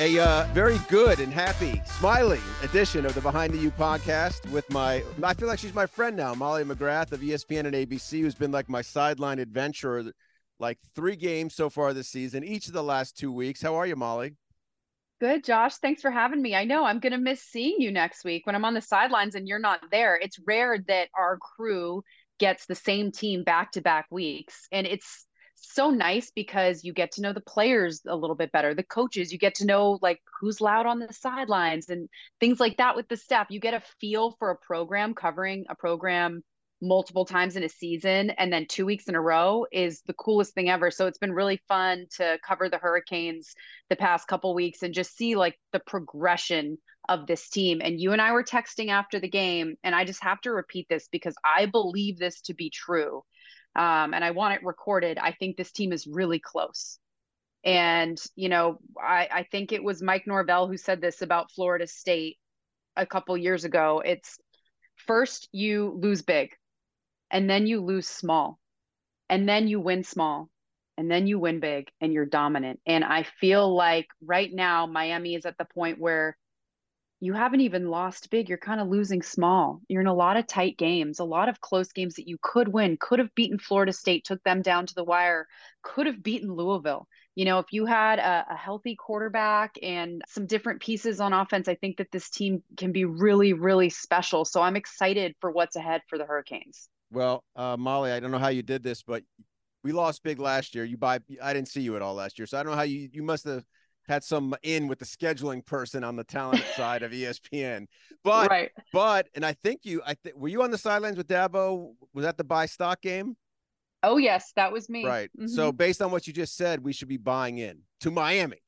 A uh, very good and happy, smiling edition of the Behind the U podcast with my, I feel like she's my friend now, Molly McGrath of ESPN and ABC, who's been like my sideline adventurer, like three games so far this season, each of the last two weeks. How are you, Molly? Good, Josh. Thanks for having me. I know I'm going to miss seeing you next week when I'm on the sidelines and you're not there. It's rare that our crew gets the same team back to back weeks. And it's so nice because you get to know the players a little bit better, the coaches, you get to know like who's loud on the sidelines and things like that with the staff. You get a feel for a program covering a program multiple times in a season and then two weeks in a row is the coolest thing ever. So it's been really fun to cover the Hurricanes the past couple weeks and just see like the progression of this team. And you and I were texting after the game, and I just have to repeat this because I believe this to be true. Um, and I want it recorded. I think this team is really close. And, you know, I, I think it was Mike Norvell who said this about Florida State a couple years ago. It's first you lose big and then you lose small and then you win small and then you win big and you're dominant and i feel like right now miami is at the point where you haven't even lost big you're kind of losing small. You're in a lot of tight games a lot of close games that you could win could have beaten florida state took them down to the wire could have beaten louisville. You know if you had a, a healthy quarterback and some different pieces on offense i think that this team can be really really special. So i'm excited for what's ahead for the hurricanes. Well, uh, Molly, I don't know how you did this, but we lost big last year. You buy, I didn't see you at all last year, so I don't know how you you must have had some in with the scheduling person on the talent side of ESPN. But right. but and I think you I think were you on the sidelines with Dabo? Was that the buy stock game? Oh yes, that was me. Right. Mm-hmm. So based on what you just said, we should be buying in to Miami.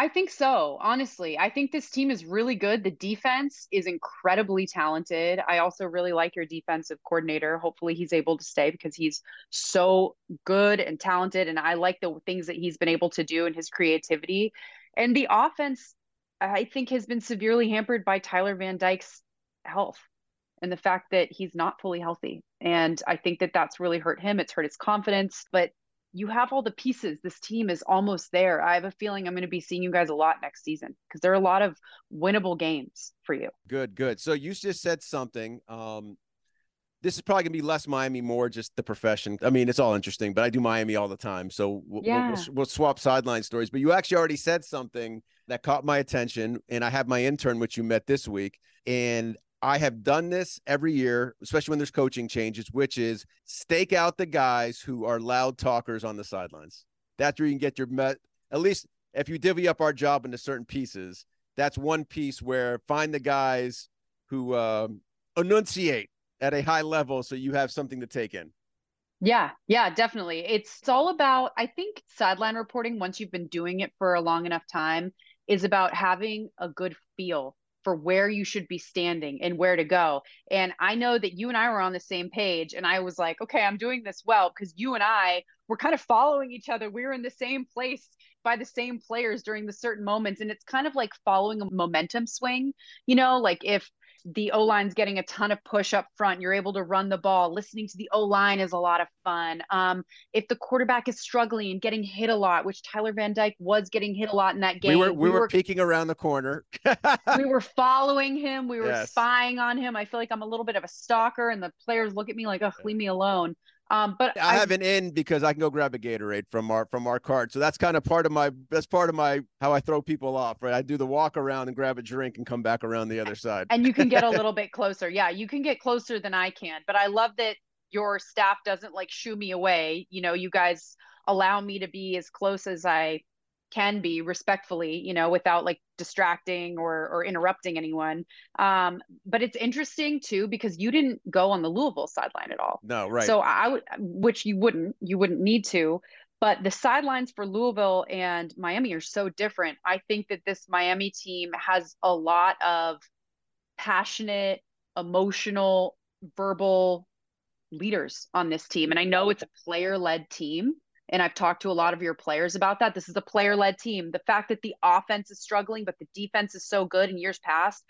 I think so, honestly. I think this team is really good. The defense is incredibly talented. I also really like your defensive coordinator. Hopefully, he's able to stay because he's so good and talented. And I like the things that he's been able to do and his creativity. And the offense, I think, has been severely hampered by Tyler Van Dyke's health and the fact that he's not fully healthy. And I think that that's really hurt him. It's hurt his confidence. But you have all the pieces. This team is almost there. I have a feeling I'm going to be seeing you guys a lot next season because there are a lot of winnable games for you. Good, good. So you just said something. Um, this is probably going to be less Miami, more just the profession. I mean, it's all interesting, but I do Miami all the time. So we'll, yeah. we'll, we'll swap sideline stories. But you actually already said something that caught my attention. And I have my intern, which you met this week. And I have done this every year, especially when there's coaching changes, which is stake out the guys who are loud talkers on the sidelines. That's where you can get your met. At least if you divvy up our job into certain pieces, that's one piece where find the guys who uh, enunciate at a high level so you have something to take in. Yeah, yeah, definitely. It's, it's all about, I think, sideline reporting, once you've been doing it for a long enough time, is about having a good feel for where you should be standing and where to go. And I know that you and I were on the same page. And I was like, okay, I'm doing this well because you and I were kind of following each other. We were in the same place by the same players during the certain moments. And it's kind of like following a momentum swing, you know, like if the O line's getting a ton of push up front. You're able to run the ball. Listening to the O line is a lot of fun. Um, if the quarterback is struggling and getting hit a lot, which Tyler Van Dyke was getting hit a lot in that game, we were we, we were, were, peeking around the corner. we were following him. We were yes. spying on him. I feel like I'm a little bit of a stalker, and the players look at me like, "Oh, leave me alone." Um, but I, I have an in because I can go grab a Gatorade from our from our cart. So that's kind of part of my that's part of my how I throw people off, right? I do the walk around and grab a drink and come back around the other side. And you can get a little bit closer. Yeah, you can get closer than I can. But I love that your staff doesn't like shoo me away. You know, you guys allow me to be as close as I can be respectfully you know without like distracting or or interrupting anyone. Um but it's interesting too because you didn't go on the louisville sideline at all. No right. So i would which you wouldn't you wouldn't need to. But the sidelines for louisville and miami are so different. I think that this miami team has a lot of passionate emotional verbal leaders on this team. And i know it's a player led team and I've talked to a lot of your players about that. This is a player led team. The fact that the offense is struggling, but the defense is so good in years past,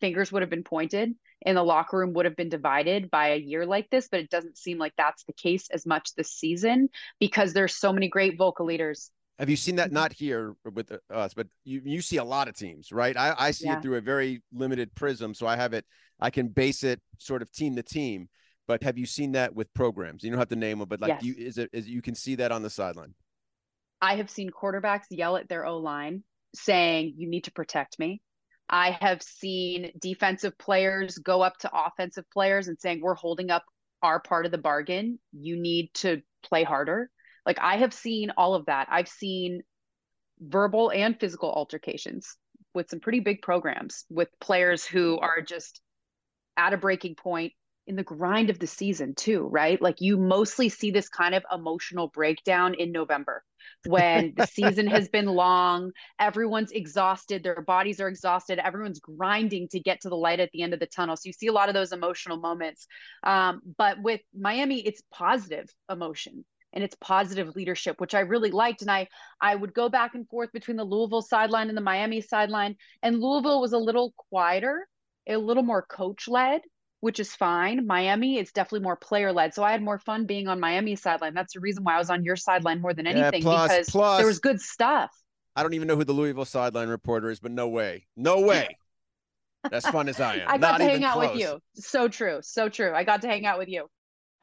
fingers would have been pointed and the locker room would have been divided by a year like this. But it doesn't seem like that's the case as much this season because there's so many great vocal leaders Have you seen that? Not here with uh, us, but you you see a lot of teams, right? I, I see yeah. it through a very limited prism, so I have it. I can base it sort of team to team. But have you seen that with programs? You don't have to name them, but like yes. you is it is you can see that on the sideline. I have seen quarterbacks yell at their O line saying, "You need to protect me." I have seen defensive players go up to offensive players and saying, We're holding up our part of the bargain. You need to play harder. Like I have seen all of that. I've seen verbal and physical altercations with some pretty big programs with players who are just at a breaking point in the grind of the season too, right? Like you mostly see this kind of emotional breakdown in November when the season has been long, everyone's exhausted, their bodies are exhausted, everyone's grinding to get to the light at the end of the tunnel. So you see a lot of those emotional moments. Um, but with Miami, it's positive emotion and it's positive leadership, which I really liked. And I I would go back and forth between the Louisville sideline and the Miami sideline. And Louisville was a little quieter, a little more coach led which is fine. Miami is definitely more player led. So I had more fun being on Miami's sideline. That's the reason why I was on your sideline more than anything yeah, plus, because plus, there was good stuff. I don't even know who the Louisville sideline reporter is, but no way. No way. as fun as I am. I got Not to hang out close. with you. So true. So true. I got to hang out with you.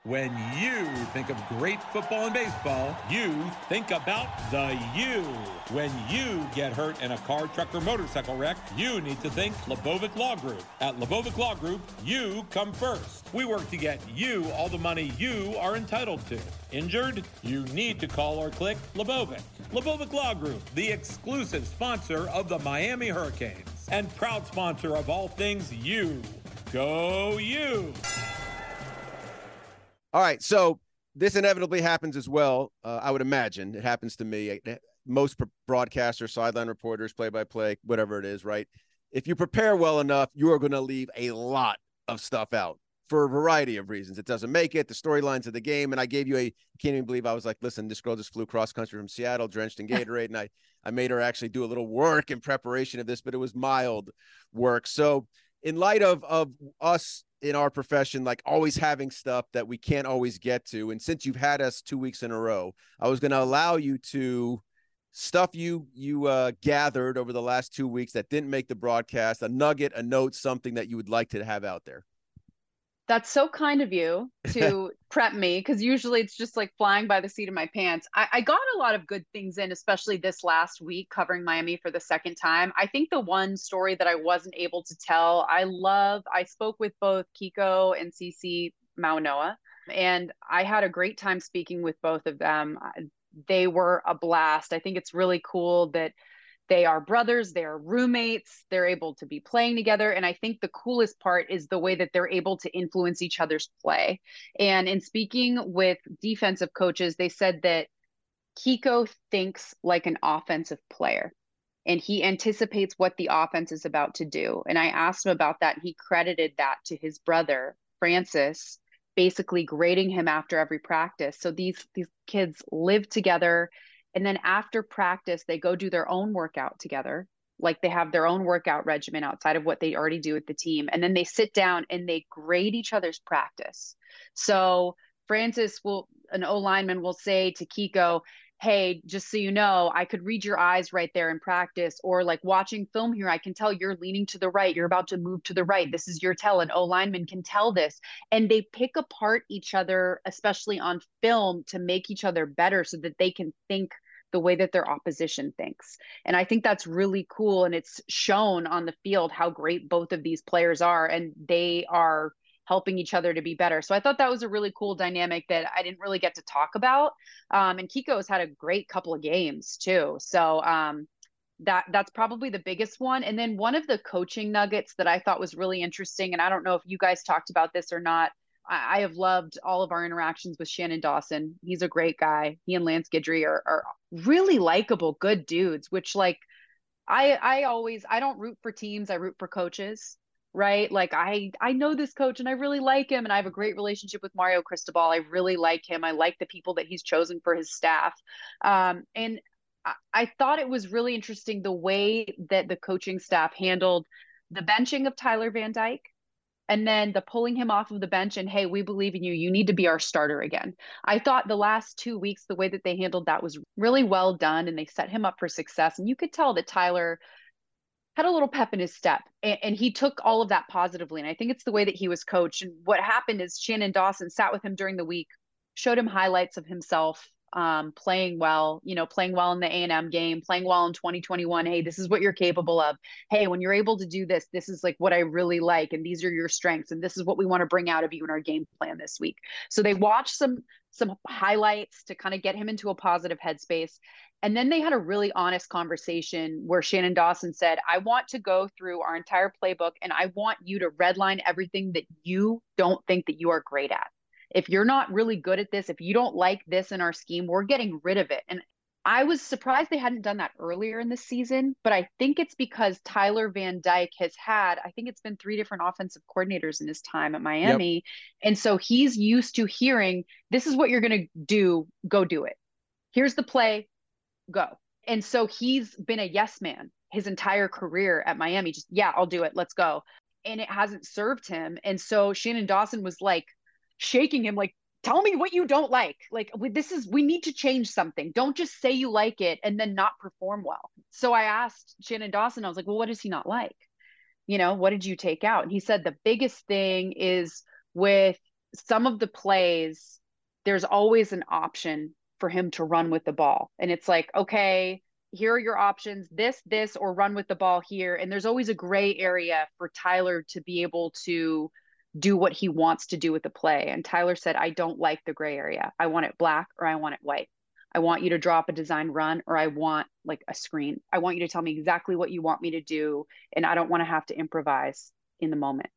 When you think of great football and baseball, you think about the U. When you get hurt in a car, truck, or motorcycle wreck, you need to think Lebovic Law Group. At Lebovic Law Group, you come first. We work to get you all the money you are entitled to. Injured? You need to call or click Lebovic. Lebovic Law Group, the exclusive sponsor of the Miami Hurricanes and proud sponsor of all things you. Go you! All right, so this inevitably happens as well. Uh, I would imagine it happens to me. Most broadcasters, sideline reporters, play-by-play, whatever it is, right? If you prepare well enough, you are going to leave a lot of stuff out for a variety of reasons. It doesn't make it, the storylines of the game. And I gave you a can't even believe I was like, listen, this girl just flew cross country from Seattle, drenched in Gatorade, and I I made her actually do a little work in preparation of this, but it was mild work. So in light of of us in our profession like always having stuff that we can't always get to and since you've had us two weeks in a row i was going to allow you to stuff you you uh, gathered over the last two weeks that didn't make the broadcast a nugget a note something that you would like to have out there that's so kind of you to prep me because usually it's just like flying by the seat of my pants. I, I, got a lot of good things in, especially this last week covering Miami for the second time. I think the one story that I wasn't able to tell, I love, I spoke with both Kiko and Cece Mauigoa, and I had a great time speaking with both of them. They were a blast. I think it's really cool that they are brothers, they are roommates, they're able to be playing together. And I think the coolest part is the way that they're able to influence each other's play. And in speaking with defensive coaches, they said that Kiko thinks like an offensive player and he anticipates what the offense is about to do. And I asked him about that. And he credited that to his brother, Francis, basically grading him after every practice. So these these kids live together and then after practice, they go do their own workout together. Like they have their own workout regimen outside of what they already do with the team. And then they sit down and they grade each other's practice. So Francis will, an O lineman will say to Kiko, Hey, just so you know, I could read your eyes right there in practice. Or like watching film here, I can tell you're leaning to the right. You're about to move to the right. This is your tell. An O lineman can tell this. And they pick apart each other, especially on film, to make each other better so that they can think the way that their opposition thinks. And I think that's really cool. And it's shown on the field how great both of these players are, and they are helping each other to be better. So I thought that was a really cool dynamic that I didn't really get to talk about. Um, and Kiko's had a great couple of games too. So um, that that's probably the biggest one. And then one of the coaching nuggets that I thought was really interesting, and I don't know if you guys talked about this or not. I, have loved all of our interactions with Shannon Dawson. He's a great guy. He and Lance Guidry are, are really likable, good dudes, which like I I always I don't root for teams, I root for coaches right? Like I I know this coach and I really like him and I have a great relationship with Mario Cristobal. I really like him. I like the people that he's chosen for his staff. Um, and I, I thought it was really interesting the way that the coaching staff handled the benching of Tyler Van Dyke and then the pulling him off of the bench and hey we believe in you. You need to be our starter again. I thought the last two weeks the way that they handled that was really well done and they set him up for success. And you could tell that tyler had a little pep in his step and, and, he took all of that positively. And i think it's the way that he was coached. And what happened is shannon dawson sat with him during the week showed him highlights of himself um, playing well, you know, playing well in the A&M game, playing well in 2021. Hey, this is what you're capable of. Hey, when you're able to do this, this is like what I really like. And these are your strengths. And this is what we want to bring out of you in our game plan this week. So they watched some, some highlights to kind of get him into a positive headspace. And then they had a really honest conversation where Shannon Dawson said, I want to go through our entire playbook and I want you to redline everything that you don't think that you are great at if you're not really good at this, if you don't like this in our scheme, we're getting rid of it. And I was surprised they hadn't done that earlier in the season, but I think it's because Tyler Van Dyke has had, I think it's been three different offensive coordinators in his time at Miami. Yep. And so he's used to hearing, this is what you're going to do, go do it. Here's the play, go. And so he's been a yes man his entire career at Miami. Just, yeah, I'll do it. Let's go. And it hasn't served him. And so Shannon Dawson was like, shaking him like tell me what you don't like. Like this is we need to change something. Don't just say you like it and then not perform well. So i asked shannon dawson i was like well what does he not like? You know what did you take out? And he said the biggest thing is with some of the plays there's always an option for him to run with the ball. And it's like okay here are your options this this or run with the ball here. And there's always a gray area for tyler to be able to do what he wants to do with the play. And Tyler said, I don't like the gray area. I want it black or I want it white. I want you to drop a design run or I want like a screen. I want you to tell me exactly what you want me to do. And I don't want to have to improvise in the moment.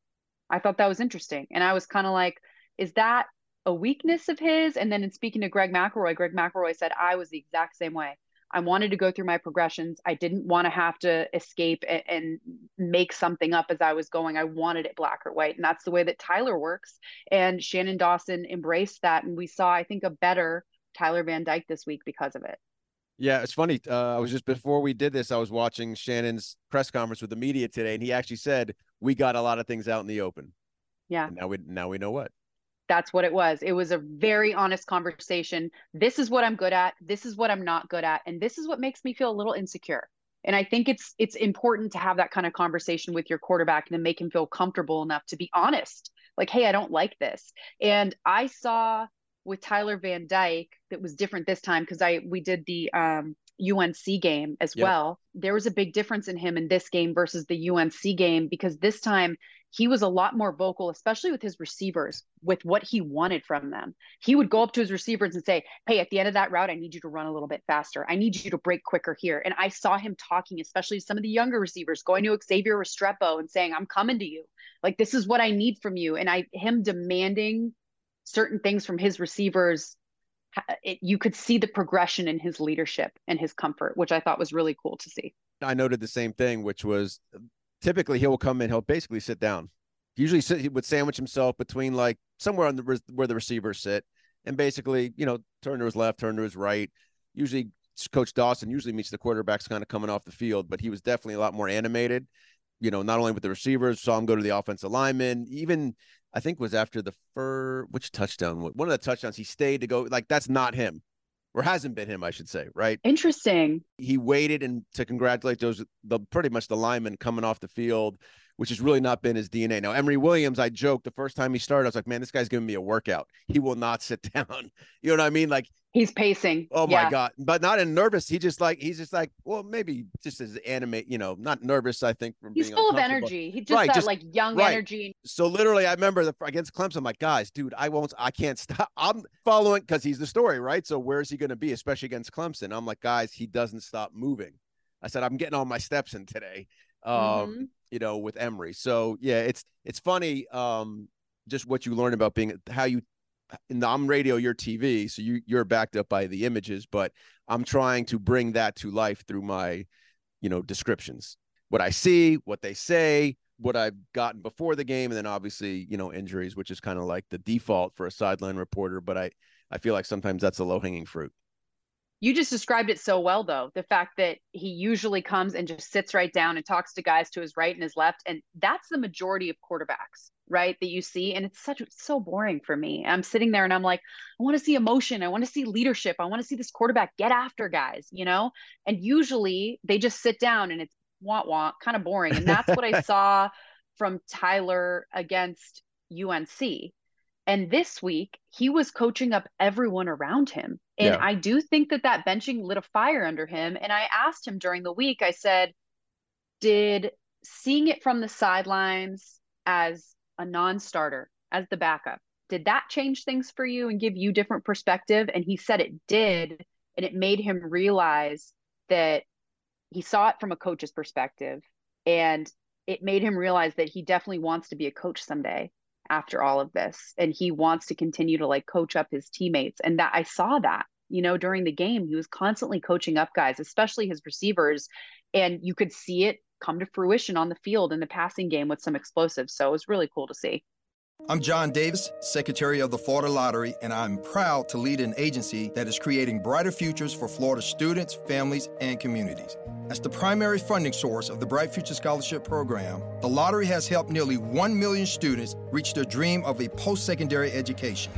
I thought that was interesting. And I was kind of like, is that a weakness of his? And then in speaking to Greg McElroy, Greg McElroy said, I was the exact same way. I wanted to go through my progressions. I didn't want to have to escape and, and, make something up as I was going. I wanted it black or white. And that's the way that Tyler works. And Shannon Dawson embraced that. And we saw, I think, a better Tyler Van Dyke this week because of it. Yeah, it's funny. Uh, I was just before we did this, I was watching Shannon's press conference with the media today, and he actually said, We got a lot of things out in the open. Yeah. And now we now we know what that's what it was. It was a very honest conversation. This is what I'm good at. This is what I'm not good at. And this is what makes me feel a little insecure. And I think it's it's important to have that kind of conversation with your quarterback and to make him feel comfortable enough to be honest. Like, hey, I don't like this. And I saw with Tyler Van Dyke that was different this time because I we did the um UNC game as yep. well. There was a big difference in him in this game versus the UNC game because this time he was a lot more vocal, especially with his receivers, with what he wanted from them. He would go up to his receivers and say, Hey, at the end of that route, I need you to run a little bit faster. I need you to break quicker here. And I saw him talking, especially some of the younger receivers, going to Xavier Restrepo and saying, I'm coming to you. Like, this is what I need from you. And I, him demanding certain things from his receivers it, you could see the progression in his leadership and his comfort, which I thought was really cool to see. I noted the same thing, which was typically he'll come in, he'll basically sit down. Usually sit, he would sandwich himself between like somewhere on the where the receivers sit, and basically you know turn to his left, turn to his right. Usually, Coach Dawson usually meets the quarterbacks kind of coming off the field, but he was definitely a lot more animated. You know, not only with the receivers, saw him go to the offensive lineman. Even I think was after the fur which touchdown one of the touchdowns he stayed to go like that's not him or hasn't been him, I should say, right? Interesting. He waited and to congratulate those the pretty much the linemen coming off the field, which has really not been his DNA. Now, Emory Williams, I joked the first time he started, I was like, man, this guy's giving me a workout. He will not sit down. You know what I mean? Like He's pacing. Oh yeah. my god! But not in nervous. He just like he's just like well maybe just as animate. You know, not nervous. I think from he's full of energy. He just right, that just, like young right. energy. So literally, I remember the against Clemson. I'm like, guys, dude, I won't. I can't stop. I'm following because he's the story, right? So where is he going to be, especially against Clemson? I'm like, guys, he doesn't stop moving. I said, I'm getting all my steps in today. Um, mm-hmm. You know, with Emory. So yeah, it's it's funny. Um, just what you learn about being how you in the, I'm radio, you're TV, so you you're backed up by the images, but I'm trying to bring that to life through my, you know, descriptions. What I see, what they say, what I've gotten before the game, and then obviously, you know, injuries, which is kind of like the default for a sideline reporter. But I I feel like sometimes that's a low hanging fruit. You just described it so well, though. The fact that he usually comes and just sits right down and talks to guys to his right and his left. And that's the majority of quarterbacks, right? That you see. And it's such, it's so boring for me. I'm sitting there and I'm like, I want to see emotion. I want to see leadership. I want to see this quarterback get after guys, you know? And usually they just sit down and it's want want, kind of boring. And that's what I saw from Tyler against UNC. And this week, he was coaching up everyone around him. And yeah. I do think that that benching lit a fire under him. And I asked him during the week, I said, Did seeing it from the sidelines as a non starter, as the backup, did that change things for you and give you different perspective? And he said it did. And it made him realize that he saw it from a coach's perspective. And it made him realize that he definitely wants to be a coach someday after all of this and he wants to continue to like coach up his teammates and that I saw that you know during the game he was constantly coaching up guys especially his receivers and you could see it come to fruition on the field in the passing game with some explosives so it was really cool to see I'm John Davis, Secretary of the Florida Lottery, and I'm proud to lead an agency that is creating brighter futures for Florida students, families, and communities. As the primary funding source of the Bright Future Scholarship Program, the lottery has helped nearly 1 million students reach their dream of a post secondary education.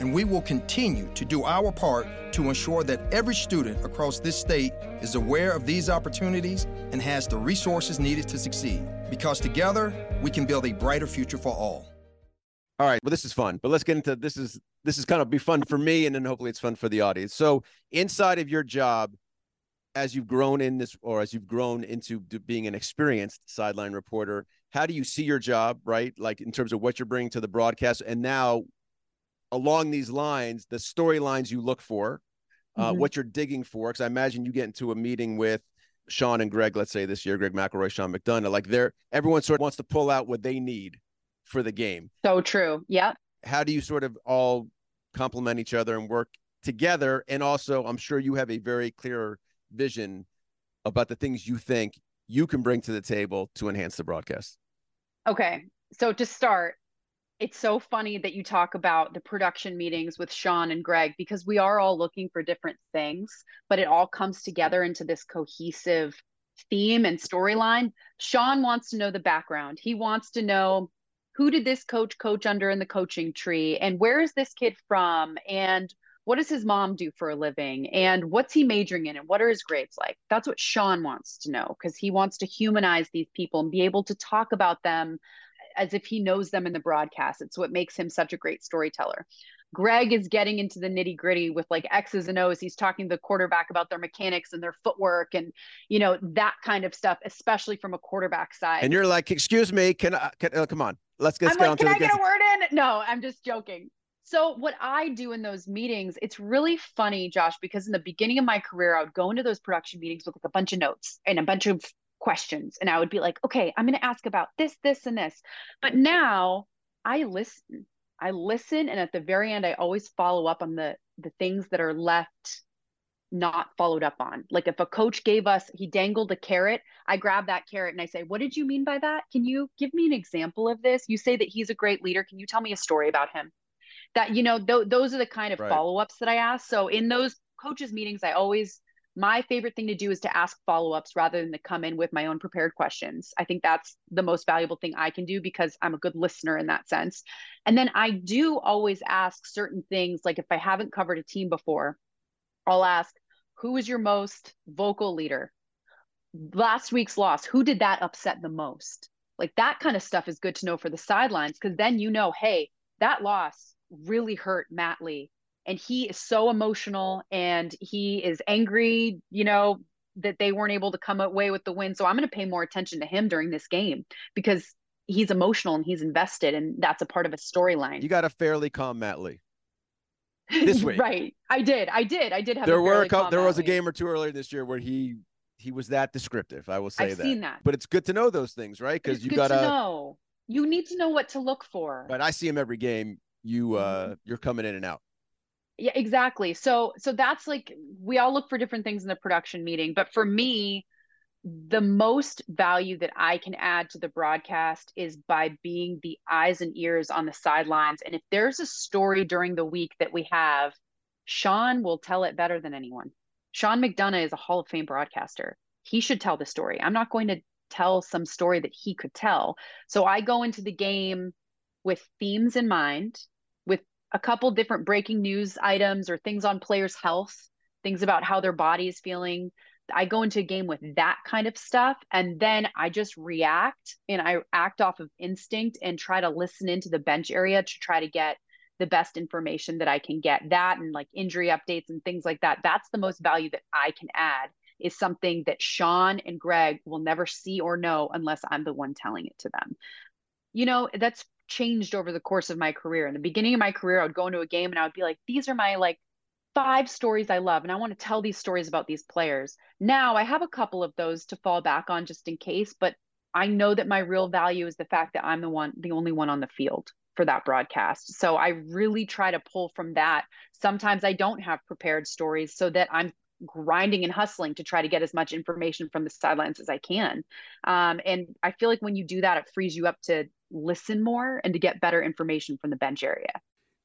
And we will continue to do our part to ensure that every student across this state is aware of these opportunities and has the resources needed to succeed. Because together, we can build a brighter future for all. All right. Well, this is fun, but let's get into this. Is this is kind of be fun for me, and then hopefully it's fun for the audience. So, inside of your job, as you've grown in this, or as you've grown into being an experienced sideline reporter, how do you see your job, right? Like in terms of what you're bringing to the broadcast, and now along these lines, the storylines you look for, uh, mm-hmm. what you're digging for. Because I imagine you get into a meeting with Sean and Greg, let's say this year, Greg McElroy, Sean McDonough, like they're everyone sort of wants to pull out what they need for the game. So true. Yeah. How do you sort of all complement each other and work together? And also, I'm sure you have a very clear vision about the things you think you can bring to the table to enhance the broadcast. Okay. So to start, it's so funny that you talk about the production meetings with Sean and Greg because we are all looking for different things, but it all comes together into this cohesive theme and storyline. Sean wants to know the background. He wants to know who did this coach coach under in the coaching tree? And where is this kid from? And what does his mom do for a living? And what's he majoring in? And what are his grades like? That's what sean wants to know because he wants to humanize these people and be able to talk about them as if he knows them in the broadcast. It's what makes him such a great storyteller. Greg is getting into the nitty gritty with like x's and o's. He's talking to the quarterback about their mechanics and their footwork and you know that kind of stuff especially from a quarterback side. And you're like excuse me can i can, uh, come on let's get I'm like, can I get a word in? No, I'm just joking. So what I do in those meetings, it's really funny, Josh, because in the beginning of my career, I would go into those production meetings with like a bunch of notes and a bunch of questions. And I would be like, okay, I'm going to ask about this, this, and this. But now I listen. I listen. And at the very end, I always follow up on the the things that are left not followed up on. Like if a coach gave us, he dangled a carrot, I grab that carrot and I say, What did you mean by that? Can you give me an example of this? You say that he's a great leader. Can you tell me a story about him? That, you know, th- those are the kind of right. follow ups that I ask. So in those coaches' meetings, I always, my favorite thing to do is to ask follow ups rather than to come in with my own prepared questions. I think that's the most valuable thing I can do because I'm a good listener in that sense. And then I do always ask certain things, like if I haven't covered a team before, I'll ask, who was your most vocal leader? Last week's loss, who did that upset the most? Like that kind of stuff is good to know for the sidelines because then you know, hey, that loss really hurt Matt Lee. And he is so emotional and he is angry, you know, that they weren't able to come away with the win. So I'm going to pay more attention to him during this game because he's emotional and he's invested and that's a part of a storyline. You got a fairly calm Matt Lee this week. right. I did. I did. I did have. There were a couple, there was a game or two earlier this year where he he was that descriptive. I will say I've that. Seen that. But it's good to know those things, right? Because you got to know. You need to know what to look for. But I see him every game. You uh mm-hmm. you're coming in and out. Yeah, exactly. So so that's like we all look for different things in the production meeting, but for me, the most value that I can add to the broadcast is by being the eyes and ears on the sidelines. And if there's a story during the week that we have, Sean will tell it better than anyone. Sean McDonough is a Hall of Fame broadcaster. He should tell the story. I'm not going to tell some story that he could tell. So I go into the game with themes in mind, with a couple different breaking news items or things on players' health, things about how their body is feeling. I go into a game with that kind of stuff and then I just react and I act off of instinct and try to listen into the bench area to try to get the best information that I can get. That and like injury updates and things like that. That's the most value that I can add is something that Sean and Greg will never see or know unless I'm the one telling it to them. You know, that's changed over the course of my career. In the beginning of my career, I would go into a game and I would be like, these are my like five stories I love, and I want to tell these stories about these players. Now I have a couple of those to fall back on just in case, but I know that my real value is the fact that I'm the one, the only one on the field for that broadcast. So I really try to pull from that. Sometimes I don't have prepared stories so that I'm grinding and hustling to try to get as much information from the sidelines as I can. Um, and I feel like when you do that, it frees you up to listen more and to get better information from the bench area.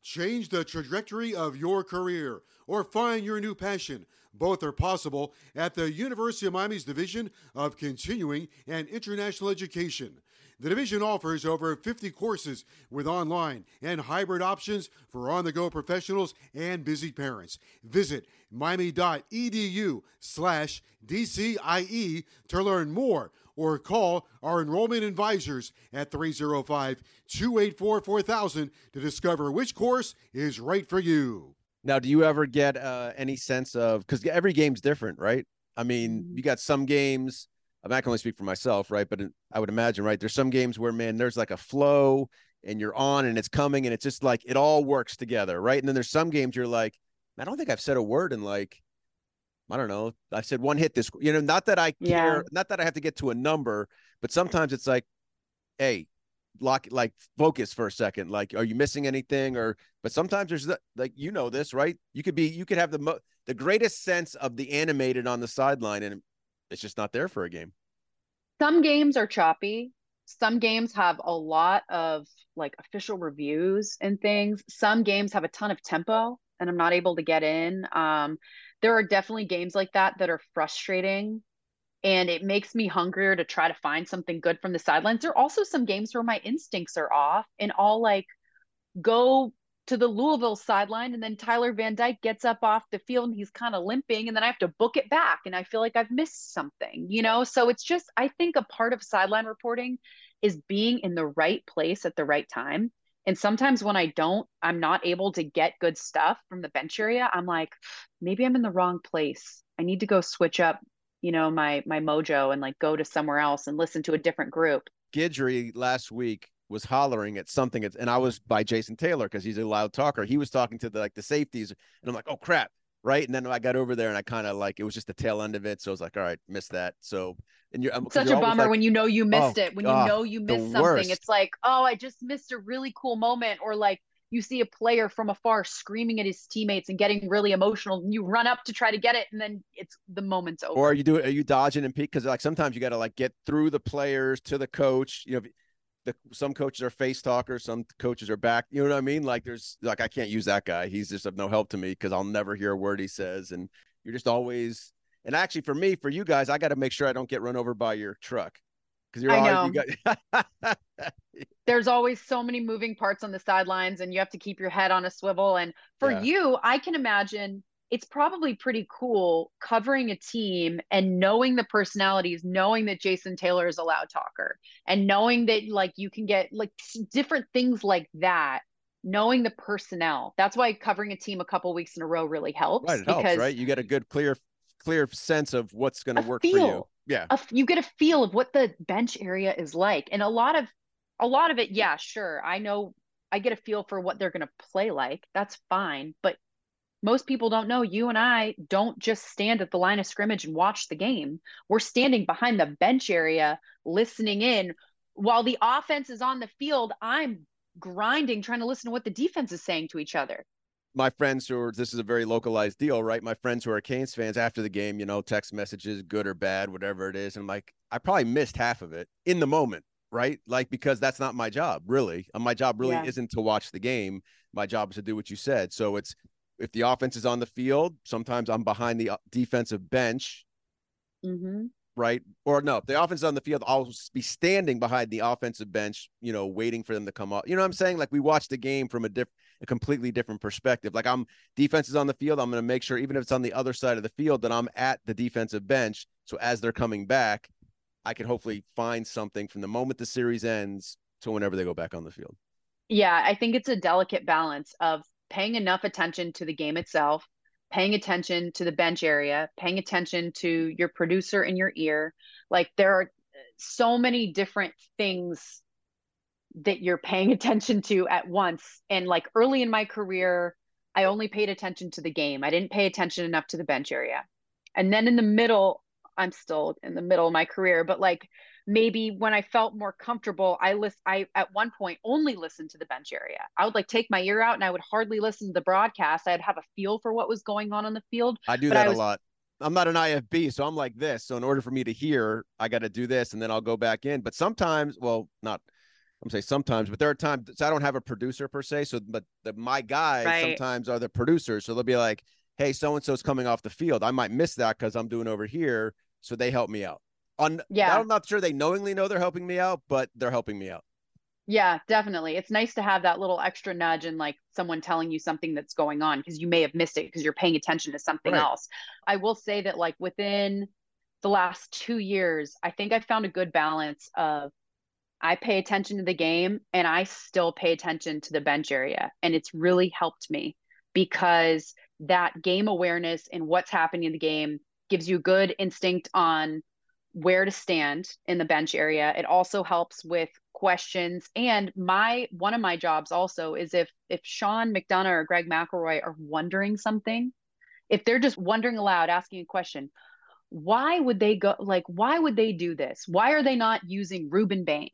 Change the trajectory of your career or find your new passion. Both are possible at the University of Miami's Division of Continuing and International Education. The division offers over 50 courses with online and hybrid options for on the go professionals and busy parents. Visit miami.edu slash DCIE to learn more or call our enrollment advisors at 305 284 4000 to discover which course is right for you. Now, do you ever get uh, any sense of because every game's different, right? I mean, mm-hmm. you got some games I am not can only speak for myself, right? But I would imagine, right? There's some games where, man, there's like a flow and you're on and it's coming and it's just like it all works together, right? And then there's some games you're like, I don't think I've said a word in like, I don't know. I said one hit this, you know, not that I care, yeah. not that I have to get to a number, but sometimes it's like, hey, lock, like focus for a second. Like, are you missing anything? Or, but sometimes there's like, you know, this, right? You could be, you could have the, mo- the greatest sense of the animated on the sideline and it's just not there for a game. Some games are choppy. Some games have a lot of like official reviews and things. Some games have a ton of tempo and I'm not able to get in. Um, there are definitely games like that that are frustrating and it makes me hungrier to try to find something good from the sidelines. There are also some games where my instincts are off and I'll like go to the Louisville sideline, and then Tyler Van Dyke gets up off the field and he's kind of limping, and then I have to book it back, and I feel like I've missed something, you know? So it's just, I think a part of sideline reporting is being in the right place at the right time. And sometimes when I don't, I'm not able to get good stuff from the bench area. I'm like, maybe I'm in the wrong place. I need to go switch up, you know, my my mojo and like go to somewhere else and listen to a different group. Guidry last week was hollering at something, and I was by Jason Taylor because he's a loud talker. He was talking to the like the safeties, and I'm like, oh crap, right? And then I got over there, and I kind of like it was just the tail end of it, so I was like, all right, missed that. So and you're um, such you're a bummer like, when you know you oh, missed oh, it, when you oh, know you missed something. Worst. It's like, oh, I just missed a really cool moment, or like you see a player from afar screaming at his teammates and getting really emotional and you run up to try to get it and then it's the moment's over or are you doing are you dodging and peek because like sometimes you got to like get through the players to the coach you know the some coaches are face talkers, some coaches are back. You know what I mean? Like there's like I can't use that guy. He's just of no help to me because I'll never hear a word he says. And you're just always and actually for me, for you guys, I got to make sure I don't get run over by your truck. Because you're I always, know. You got... there's always so many moving parts on the sidelines and you have to keep your head on a swivel. And for yeah. you, I can imagine it's probably pretty cool covering a team and knowing the personalities, knowing that Jason Taylor is a loud talker and knowing that like you can get like different things like that, knowing the personnel. That's why covering a team a couple weeks in a row really helps. Right. It because helps, right? You get a good clear clear sense of what's going to work feel, for you. Yeah. A, you get a feel of what the bench area is like. And a lot of a lot of it, yeah, sure. I know I get a feel for what they're going to play like. That's fine, but most people don't know you and I don't just stand at the line of scrimmage and watch the game. We're standing behind the bench area listening in while the offense is on the field. I'm grinding trying to listen to what the defense is saying to each other. My friends who are this is a very localized deal, right? My friends who are Canes fans after the game, you know, text messages, good or bad, whatever it is. And I'm like, I probably missed half of it in the moment, right? Like, because that's not my job, really. My job really yeah. isn't to watch the game. My job is to do what you said. So it's if the offense is on the field, sometimes I'm behind the uh, defensive bench. Mm-hmm. Right. Or no, if the offense is on the field, I'll be standing behind the offensive bench, you know, waiting for them to come up. You know what I'm saying? Like we watch the game from a different, a completely different perspective. Like I'm defense is on the field. I'm going to make sure, even if it's on the other side of the field, that I'm at the defensive bench. So as they're coming back, I can hopefully find something from the moment the series ends to whenever they go back on the field. Yeah, I think it's a delicate balance of paying enough attention to the game itself, paying attention to the bench area, paying attention to your producer in your ear. Like there are so many different things that you're paying attention to at once. And like early in my career, I only paid attention to the game. I didn't pay attention enough to the bench area. And then in the middle, I'm still in the middle of my career, but like maybe when I felt more comfortable, I list I at one point only listened to the bench area. I would like take my ear out and I would hardly listen to the broadcast. I'd have a feel for what was going on on the field. I do that I was, a lot. I'm not an IFB, so I'm like this. So in order for me to hear, I got to do this, and then I'll go back in. But sometimes, well, not I'm say sometimes, but there are times so I don't have a producer per se. So, but the, my guys right. sometimes are the producers. So they'll be like, "Hey, so and so's coming off the field. I might miss that because I'm doing over here." So they help me out. On yeah, I'm not sure they knowingly know they're helping me out, but they're helping me out. Yeah, definitely. It's nice to have that little extra nudge and like someone telling you something that's going on because you may have missed it because you're paying attention to something right. else. I will say that like within the last two years, I think I found a good balance of I pay attention to the game and I still pay attention to the bench area. And it's really helped me because that game awareness and what's happening in the game gives you good instinct on where to stand in the bench area. It also helps with questions. And my one of my jobs also is if if Sean McDonough or Greg McElroy are wondering something, if they're just wondering aloud, asking a question, why would they go like why would they do this? Why are they not using Rueben Bain?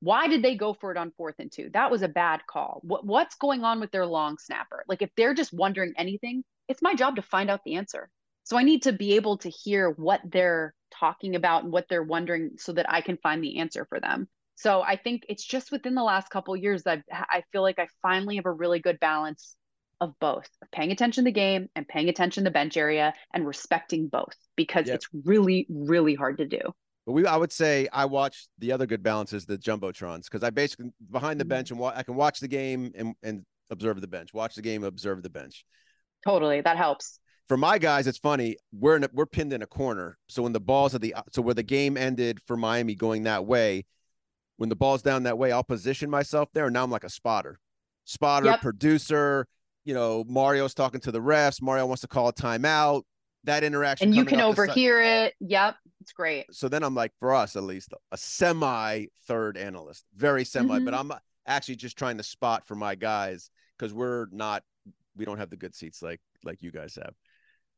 Why did they go for it on fourth and two? That was a bad call. What, what's going on with their long snapper? Like if they're just wondering anything, it's my job to find out the answer. So I need to be able to hear what they're talking about and what they're wondering so that I can find the answer for them. So I think it's just within the last couple years that I feel like I finally have a really good balance of both of paying attention to the game and paying attention to the bench area and respecting both because yep. it's really really hard to do. But we, I would say, I watch the other good balances, the jumbotrons, because I basically behind the mm-hmm. bench and wa- I can watch the game and, and observe the bench. Watch the game, observe the bench. Totally, that helps for my guys, it's funny. We're in a, we're pinned in a corner. So when the balls at the so where the game ended for Miami going that way, when the ball's down that way, I'll position myself there. And now I'm like a spotter, spotter, yep. producer. You know, Mario's talking to the refs. Mario wants to call a timeout. That interaction, and you can overhear it. Yep, it's great. So then I'm like, for us at least, a semi third analyst, very semi. Mm-hmm. But I'm actually just trying to spot for my guys because we're not, we don't have the good seats like like you guys have.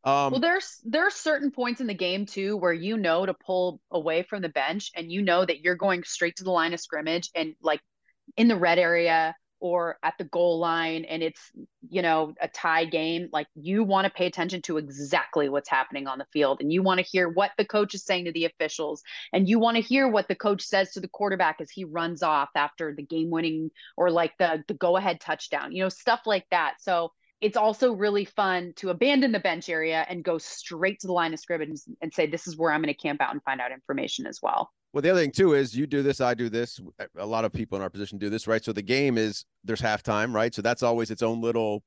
Um, well, there's there are certain points in the game too where you know to pull away from the bench and you know that you're going straight to the line of scrimmage and like in the red area or at the goal line and it's you know a tie game like you want to pay attention to exactly what's happening on the field and you want to hear what the coach is saying to the officials and you want to hear what the coach says to the quarterback as he runs off after the game winning or like the the go ahead touchdown you know stuff like that. So it's also really fun to abandon the bench area and go straight to the line of scrimmage and say, this is where I'm going to camp out and find out information as well. Well, the other thing too is you do this, I do this. A lot of people in our position do this, right? So the game is there's halftime, right? So that's always its own little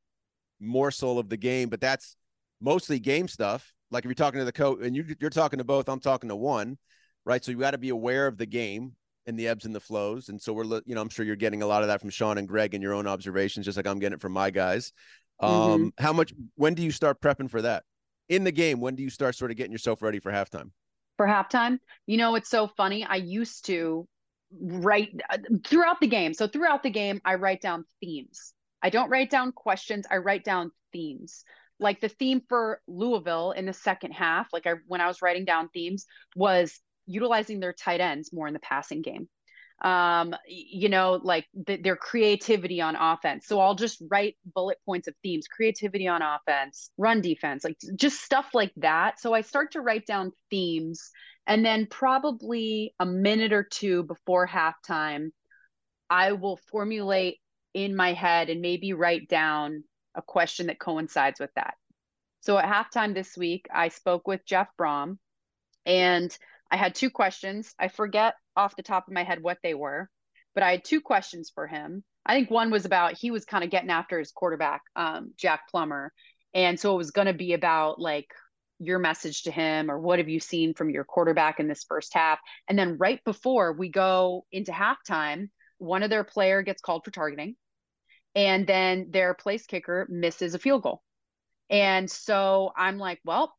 morsel of the game, but that's mostly game stuff. Like if you're talking to the coach and you, you're talking to both, I'm talking to one, right? So you got to be aware of the game and the ebbs and the flows. And so we're, you know, I'm sure you're getting a lot of that from Sean and Greg and your own observations, just like I'm getting it from my guys. Mm-hmm. Um, mm-hmm. how much when do you start prepping for that? In the game, when do you start sort of getting yourself ready for halftime? For halftime, you know, it's so funny. I used to write uh, throughout the game. So throughout the game, I write down themes. I don't write down questions, I write down themes. Like the theme for Louisville in the second half, like I when I was writing down themes, was utilizing their tight ends more in the passing game um you know like the, their creativity on offense so i'll just write bullet points of themes creativity on offense run defense like just stuff like that so i start to write down themes and then probably a minute or two before halftime i will formulate in my head and maybe write down a question that coincides with that. So at halftime this week, I spoke with Jeff Brohm and I had two questions. I forget off the top of my head what they were, but I had two questions for him. I think one was about he was kind of getting after his quarterback, um, Jack Plummer. And so it was going to be about like your message to him or what have you seen from your quarterback in this first half. And then right before we go into halftime, one of their player gets called for targeting and then their place kicker misses a field goal. And so I'm like, well,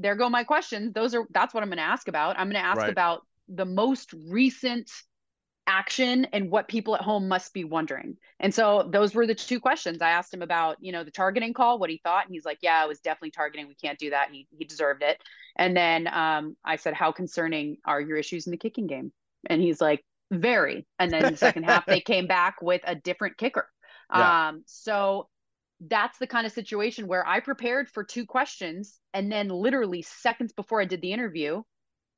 there go my questions. Those are that's what I'm going to ask about. I'm going to ask right. about the most recent action and what people at home must be wondering. And so those were the two questions. I asked him about, you know, the targeting call, what he thought, and he's like, "Yeah, it was definitely targeting. We can't do that." He he deserved it. And then um, I said, "How concerning are your issues in the kicking game?" And he's like, "Very." And then the second half, they came back with a different kicker. Yeah. Um, so that's the kind of situation where I prepared for two questions and then literally seconds before I did the interview,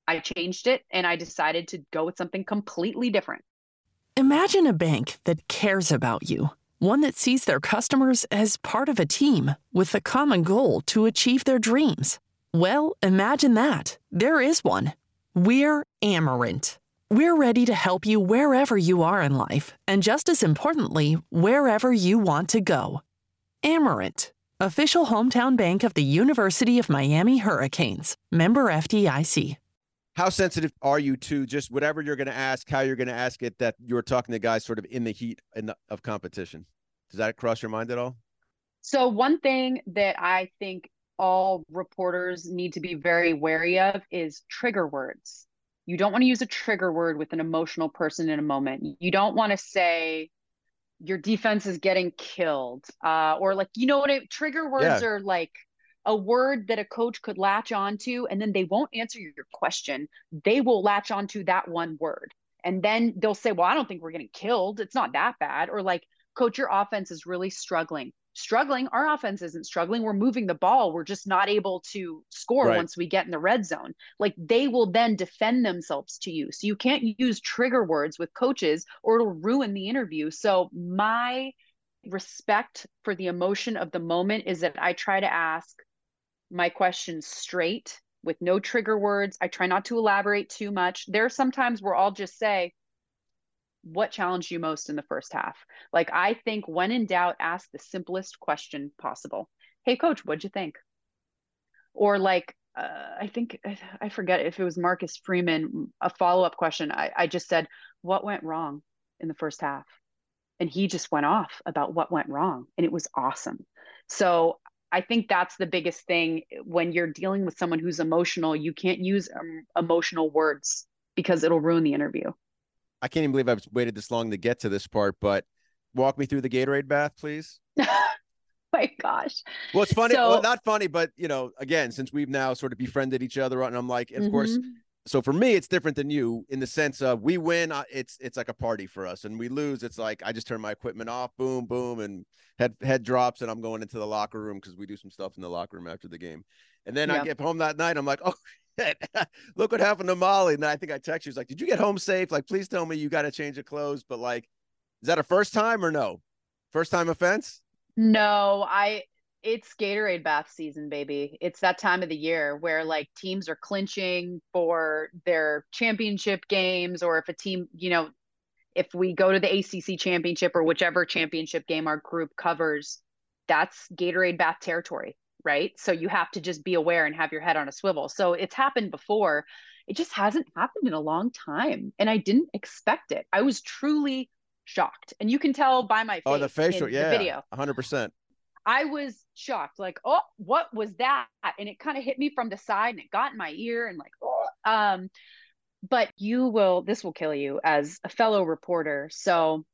I changed it and I decided to go with something completely different. Imagine a bank that cares about you, one that sees their customers as part of a team with a common goal to achieve their dreams. Well, imagine that. There is one. We're Amerant. We're ready to help you wherever you are in life, and just as importantly, wherever you want to go. Amerant, official hometown bank of the University of Miami Hurricanes, member FDIC. How sensitive are you to just whatever you're going to ask, how you're going to ask it, that you're talking to guys sort of in the heat of competition? Does that cross your mind at all? So, one thing that I think all reporters need to be very wary of is trigger words. You don't want to use a trigger word with an emotional person in a moment. You don't want to say, your defense is getting killed uh, or like you know what it, trigger words yeah. are like a word that a coach could latch onto and then they won't answer your question. They will latch onto that one word and then they'll say well i don't think we're getting killed. It's not that bad or like coach your offense is really struggling struggling. Our offense isn't struggling. We're moving the ball. We're just not able to score right. once we get in the red zone. Like they will then defend themselves to you. So you can't use trigger words with coaches or it'll ruin the interview. So my respect for the emotion of the moment is that I try to ask my questions straight with no trigger words. I try not to elaborate too much. There are sometimes where I'll just say, what challenged you most in the first half? Like, I think when in doubt, ask the simplest question possible. Hey, coach, what'd you think? Or like, uh, I think I forget if it was Marcus Freeman, a follow up question. I, I just said, What went wrong in the first half? And he just went off about what went wrong. And it was awesome. So I think that's the biggest thing when you're dealing with someone who's emotional. You can't use um, emotional words because it'll ruin the interview. I can't even believe I've waited this long to get to this part, but walk me through the Gatorade bath, please. my gosh. Well, it's funny. So, well, not funny, but you know, again, since we've now sort of befriended each other, and I'm like, of mm-hmm. course. So for me, it's different than you in the sense of we win, uh, it's it's like a party for us, and we lose, it's like I just turn my equipment off, boom, boom, and head head drops, and I'm going into the locker room because we do some stuff in the locker room after the game, and then I get home that night, I'm like, oh look what happened to Molly. And I think I texted you, was like, did you get home safe? Like, please tell me you got to change of clothes. But like, is that a first time or no? First time offense? No, I, it's Gatorade bath season, baby. It's that time of the year where like teams are clinching for their championship games, or if a team, you know, if we go to the ACC championship or whichever championship game our group covers, that's Gatorade bath territory right? So you have to just be aware and have your head on a swivel. So it's happened before. It just hasn't happened in a long time. And I didn't expect it. I was truly shocked. And you can tell by my face. Oh, the facial, yeah. The video. 100%. I was shocked, like, oh, what was that? And it kind of hit me from the side and it got in my ear and like, oh, um, but you will, this will kill you as a fellow reporter. So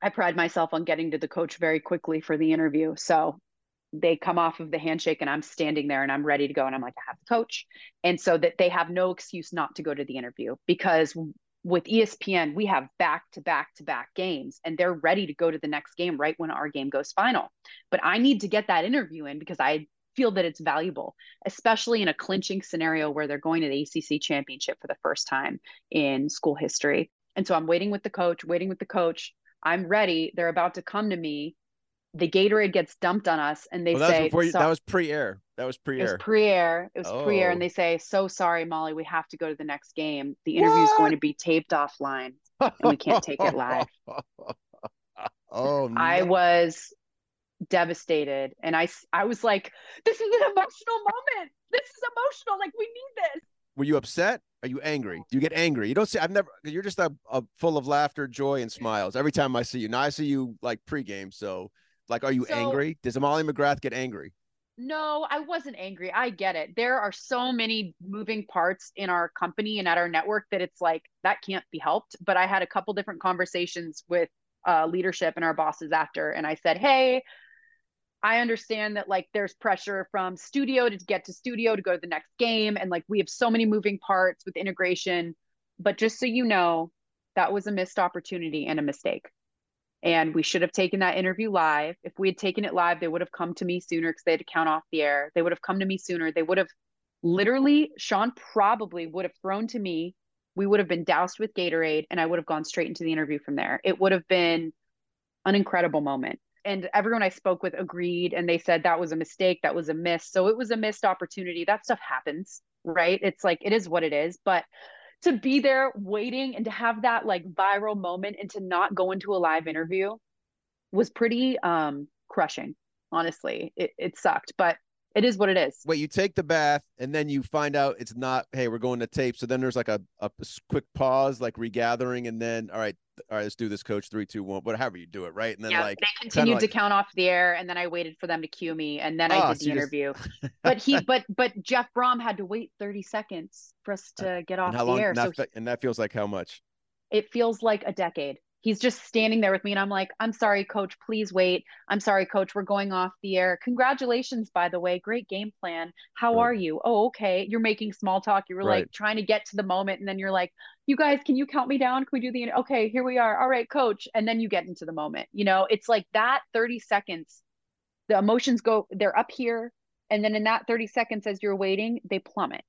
I pride myself on getting to the coach very quickly for the interview. So they come off of the handshake and I'm standing there and I'm ready to go and I'm like I have the coach. And so that they have no excuse not to go to the interview because with ESPN we have back to back to back games and they're ready to go to the next game right when our game goes final. But I need to get that interview in because I feel that it's valuable especially in a clinching scenario where they're going to the ACC championship for the first time in school history. And so I'm waiting with the coach waiting with the coach. I'm ready. They're about to come to me the Gatorade gets dumped on us and they well, say you, that was pre-air. That was pre-air. It was pre-air. It was oh. pre-air and they say, "So sorry, Molly, we have to go to the next game. The interview is going to be taped offline and we can't take it live." oh, no. I was devastated and I I was like, "This is an emotional moment. This is emotional. Like we need this." Were you upset? Are you angry? Do you get angry? You don't see. I've never. You're just a, a full of laughter, joy, and smiles every time I see you. Now I see you like pregame. So like, are you so, angry? Does Molly McGrath get angry? No, I wasn't angry. I get it. There are so many moving parts in our company and at our network that it's like that can't be helped. But I had a couple different conversations with uh, leadership and our bosses after, and I said, "Hey, I understand that like there's pressure from studio to get to studio to go to the next game, and like we have so many moving parts with integration. But just so you know, that was a missed opportunity and a mistake and we should have taken that interview live. If we had taken it live, they would have come to me sooner because they had to count off the air. They would have come to me sooner. They would have literally, Sean probably would have thrown to me. We would have been doused with Gatorade and I would have gone straight into the interview from there. It would have been an incredible moment. And everyone I spoke with agreed and they said that was a mistake, that was a miss. So it was a missed opportunity. That stuff happens, right? It's like it is what it is. But to be there waiting and to have that like viral moment and to not go into a live interview was pretty um crushing honestly it, it sucked but it is what it is. Wait, you take the bath and then you find out it's not, hey, we're going to tape. So then there's like a, a quick pause, like regathering, and then all right, all right, let's do this, coach. Three, two, one, whatever you do it, right? And then yeah, like they continued to like... count off the air, and then I waited for them to cue me, and then oh, I ah, did the interview. Just... but he but but Jeff Brohm had to wait 30 seconds for us uh, to get off the long, air. So he... and that feels like how much? It feels like a decade he's just standing there with me and i'm like i'm sorry coach please wait. I'm sorry coach we're going off the air. Congratulations by the way. Great game plan. How right. are you? Oh okay. You're making small talk. You were right. like trying to get to the moment and then you're like you guys can you count me down? Can we do the okay here we are. All right coach. And then you get into the moment you know? It's like that 30 seconds the emotions go they're up here. And then in that 30 seconds as you're waiting they plummet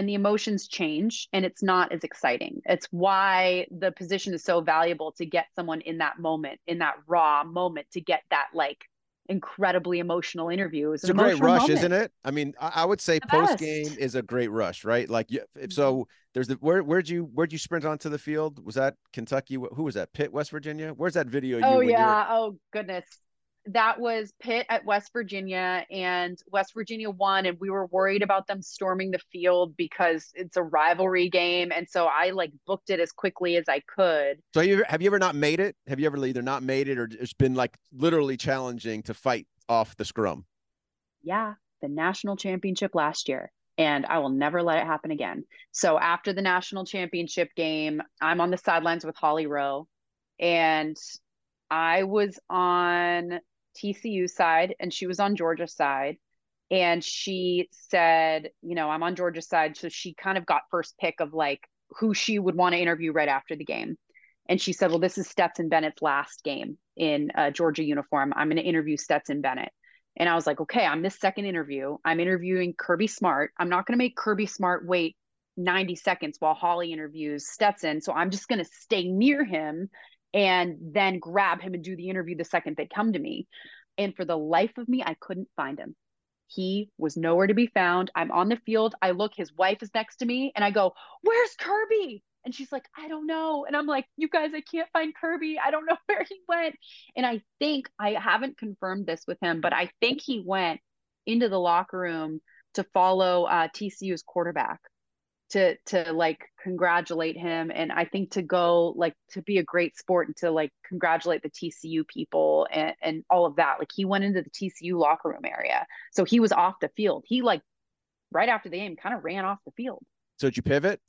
and the emotions change and it's not as exciting. It's why the position is so valuable to get someone in that moment, in that raw moment, to get that like incredibly emotional interview. It's, it's a great rush, moment. isn't it? I mean, I, I would say post game is a great rush, right? Like, if so, mm-hmm. there's the where where'd you where'd you sprint onto the field? Was that Kentucky? Who was that? Pitt, West Virginia? Where's that video? Oh yeah. Oh goodness that was Pitt at West Virginia, and West Virginia won, and we were worried about them storming the field because it's a rivalry game, and so I like booked it as quickly as I could. So you have you ever not made it? Have you ever either not made it or it's been like literally challenging to fight off the scrum? Yeah, the national championship last year. And I will never let it happen again. So after the national championship game, I'm on the sidelines with Holly Rowe, and I was on TCU side and she was on Georgia side. And she said, you know, I'm on Georgia side. So she kind of got first pick of like who she would want to interview right after the game. And she said, well, this is Stetson Bennett's last game in a Georgia uniform. I'm going to interview Stetson Bennett. And I was like, okay, I'm this second interview. I'm interviewing Kirby Smart. I'm not going to make Kirby Smart wait 90 seconds while Holly interviews Stetson. So I'm just going to stay near him and then grab him and do the interview the second they come to me. And for the life of me, I couldn't find him. He was nowhere to be found. I'm on the field. I look, his wife is next to me, and I go, Where's Kirby? And she's like, I don't know. And I'm like, You guys, I can't find Kirby. I don't know where he went. And I think I haven't confirmed this with him, but I think he went into the locker room to follow uh, TCU's quarterback to to like congratulate him and i think to go like to be a great sport and to like congratulate the tcu people and, and all of that like he went into the tcu locker room area so he was off the field. He like right after the game kind of ran off the field. So did you pivot?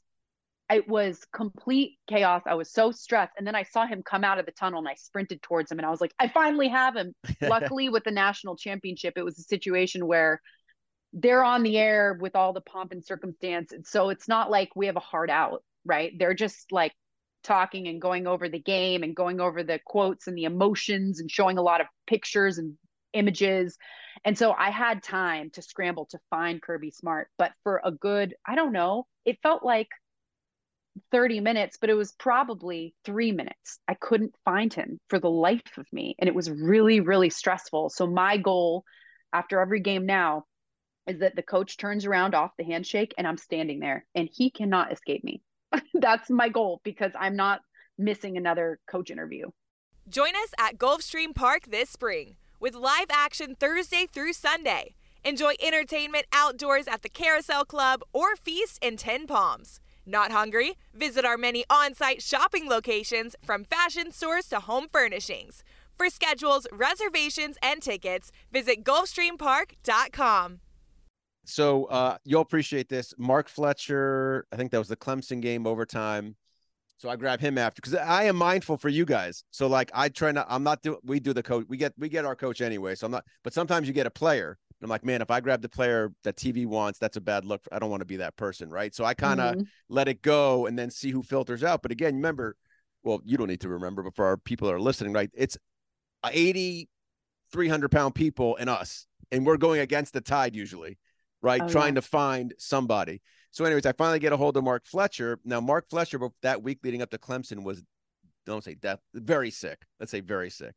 It was complete chaos. I was so stressed and then i saw him come out of the tunnel and i sprinted towards him and i was like i finally have him. Luckily with the national championship it was a situation where they're on the air with all the pomp and circumstance. And so it's not like we have a hard out, right? They're just like talking and going over the game and going over the quotes and the emotions and showing a lot of pictures and images. And so I had time to scramble to find Kirby Smart, but for a good, I don't know, it felt like 30 minutes, but it was probably three minutes. I couldn't find him for the life of me. And it was really, really stressful. So, my goal after every game now is that the coach turns around off the handshake and I'm standing there and he cannot escape me. That's my goal because I'm not missing another coach interview. Join us at Gulfstream Park this spring with live action Thursday through Sunday. Enjoy entertainment outdoors at the Carousel Club or feast in Ten Palms. Not hungry? Visit our many on site shopping locations from fashion stores to home furnishings. For schedules, reservations, and tickets, visit GulfstreamPark.com. So uh, you'll appreciate this. Mark Fletcher, I think that was the Clemson game overtime. So I grab him after because I am mindful for you guys. So like I try not, I'm not doing. We do the coach. We get we get our coach anyway. So I'm not. But sometimes you get a player. I'm like, man, if I grab the player that TV wants, that's a bad look. I don't want to be that person, right? So I kind of mm-hmm. let it go and then see who filters out. But again, remember, well, you don't need to remember, but for our people that are listening, right? It's 80, 300 pound people and us, and we're going against the tide usually right? Oh, Trying yeah. to find somebody. So, anyways, I finally get a hold of Mark Fletcher. Now, Mark Fletcher that week leading up to Clemson was, don't say death, very sick. Let's say very sick.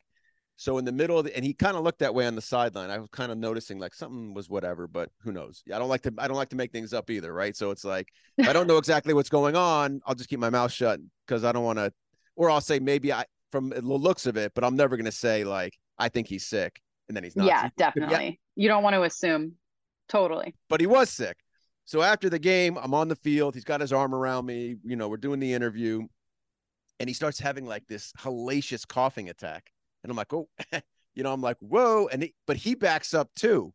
So in the middle of the, and he kind of looked that way on the sideline. I was kind of noticing like something was whatever, but who knows? I don't like to I don't like to make things up either, right? So it's like I don't know exactly what's going on. I'll just keep my mouth shut because I don't want to, or I'll say maybe I from the looks of it, but I'm never gonna say like I think he's sick and then he's not. Yeah, definitely. Yeah. You don't want to assume. Totally. But he was sick. So after the game, I'm on the field. He's got his arm around me. You know, we're doing the interview. And he starts having like this hellacious coughing attack. And I'm like, oh, you know, I'm like, whoa. And he, but he backs up too.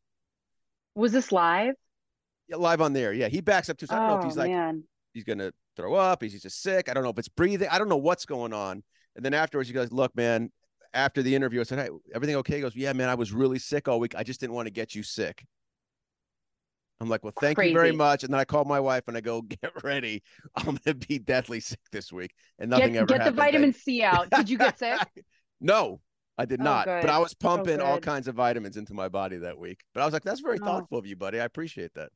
Was this live? Yeah, live on there. Yeah. He backs up too. So I don't oh, know if oh, he's oh, like, man. he's going to throw up. He's just sick. I don't know if it's breathing. I don't know what's going on. And then afterwards, he goes, look, man, after the interview, I said, hey, everything okay? He goes, yeah, man, I was really sick all week. I just didn't want to get you sick. I'm like, well, thank Crazy. you very much. And then I call my wife and I go, get ready. I'm gonna be deathly sick this week, and nothing get, ever. Get the vitamin C out. Did you get sick? no, I did oh, not. Good. But I was pumping oh, all kinds of vitamins into my body that week. But I was like, that's very oh. thoughtful of you, buddy. I appreciate that.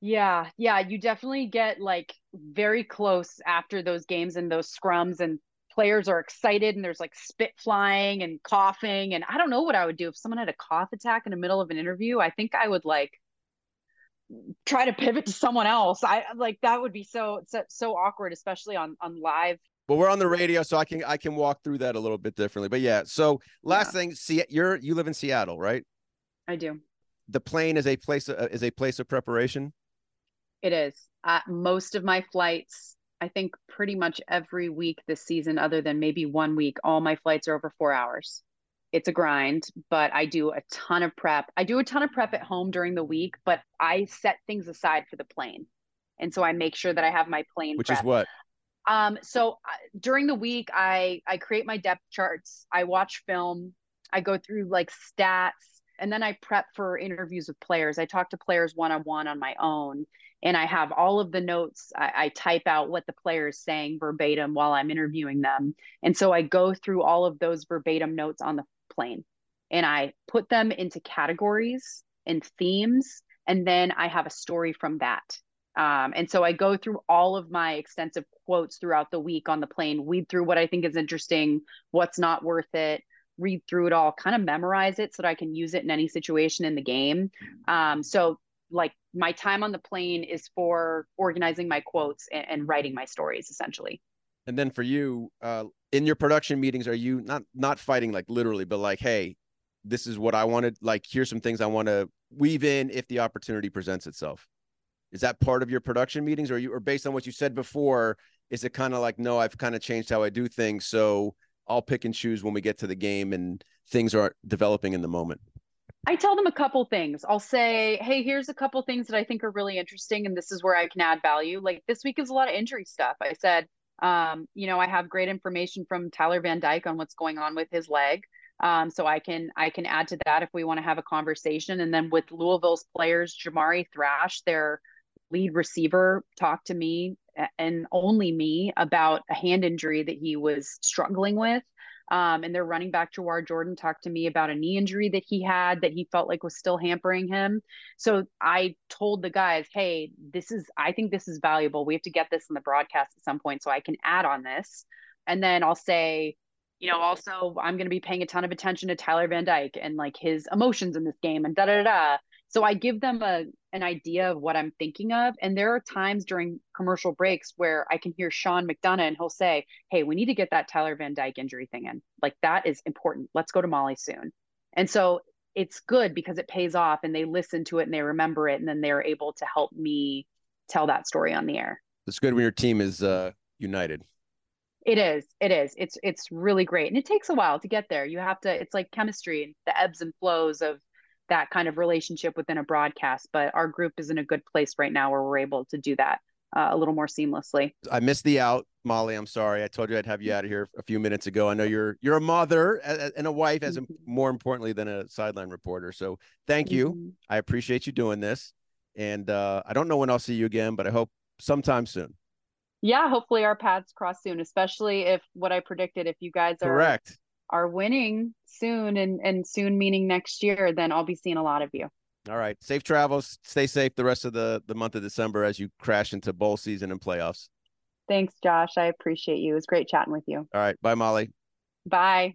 Yeah, yeah, you definitely get like very close after those games and those scrums and players are excited and there's like spit flying and coughing and I don't know what I would do if someone had a cough attack in the middle of an interview. I think I would like try to pivot to someone else. I like that would be so so, so awkward, especially on on live. But we're on the radio, so I can I can walk through that a little bit differently. But yeah, so last yeah. thing, see, you're you live in Seattle, right? I do. The plane is a place uh, is a place of preparation. It is. Uh, most of my flights, I think, pretty much every week this season, other than maybe one week, all my flights are over four hours it's a grind, but I do a ton of prep. I do a ton of prep at home during the week, but I set things aside for the plane. And so I make sure that I have my plane Which prep. is what? Um so uh, during the week I I create my depth charts, I watch film, I go through like stats and then I prep for interviews with players. I talk to players one on one on my own and I have all of the notes. I, I, type out what the player is saying verbatim while I'm interviewing them. And so I go through all of those verbatim notes on the plane and I put them into categories and themes. And then I have a story from that. Um, and so I go through all of my extensive quotes throughout the week on the plane, weed through what I think is interesting, what's not worth it, read through it all, kind of memorize it so that I can use it in any situation in the game. Um, so, like, my time on the plane is for organizing my quotes and, and writing my stories essentially. And then for you, uh, in your production meetings, are you not not fighting like literally, but like, hey, this is what I wanted. Like, here's some things I want to weave in if the opportunity presents itself. Is that part of your production meetings, or you, or based on what you said before? Is it kind of like, no, I've kind of changed how I do things, so I'll pick and choose when we get to the game and things are developing in the moment. I tell them a couple things. I'll say, hey, here's a couple things that I think are really interesting, and this is where I can add value. Like this week is a lot of injury stuff. I said, um, you know, I have great information from Tyler Van Dyke on what's going on with his leg. Um, so I can I can add to that if we want to have a conversation. And then with Louisville's players, Jamari Thrash, their lead receiver, talked to me and only me about a hand injury that he was struggling with. Um, and their running back Jawhar Jordan talked to me about a knee injury that he had that he felt like was still hampering him. So I told the guys, hey, this is I think this is valuable. We have to get this in the broadcast at some point so I can add on this. And then I'll say, you know, also I'm going to be paying a ton of attention to Tyler Van Dyke and like his emotions in this game and da da da. So I give them a an idea of what I'm thinking of. And there are times during commercial breaks where I can hear Sean McDonough and he'll say, Hey, we need to get that Tyler Van Dyke injury thing in. Like that is important. Let's go to Molly soon. And so it's good because it pays off and they listen to it and they remember it and then they're able to help me tell that story on the air. It's good when your team is uh, united. It is. It is. It's it's really great. And it takes a while to get there. You have to it's like chemistry and the ebbs and flows of that kind of relationship within a broadcast. But our group is in a good place right now where we're able to do that uh, a little more seamlessly. I missed the out, Molly. I'm sorry. I told you I'd have you out of here a few minutes ago. I know you're you're a mother and a wife, as mm-hmm. more importantly than a sideline reporter. So thank you. Mm-hmm. I appreciate you doing this. And uh, I don't know when I'll see you again, but I hope sometime soon. Yeah, hopefully our paths cross soon, especially if what I predicted, if you guys are correct are winning soon and and soon meaning next year, then I'll be seeing a lot of you. All right. Safe travels. Stay safe the rest of the, the month of December as you crash into bowl season and playoffs. Thanks, Josh. I appreciate you. It was great chatting with you. All right. Bye, Molly. Bye.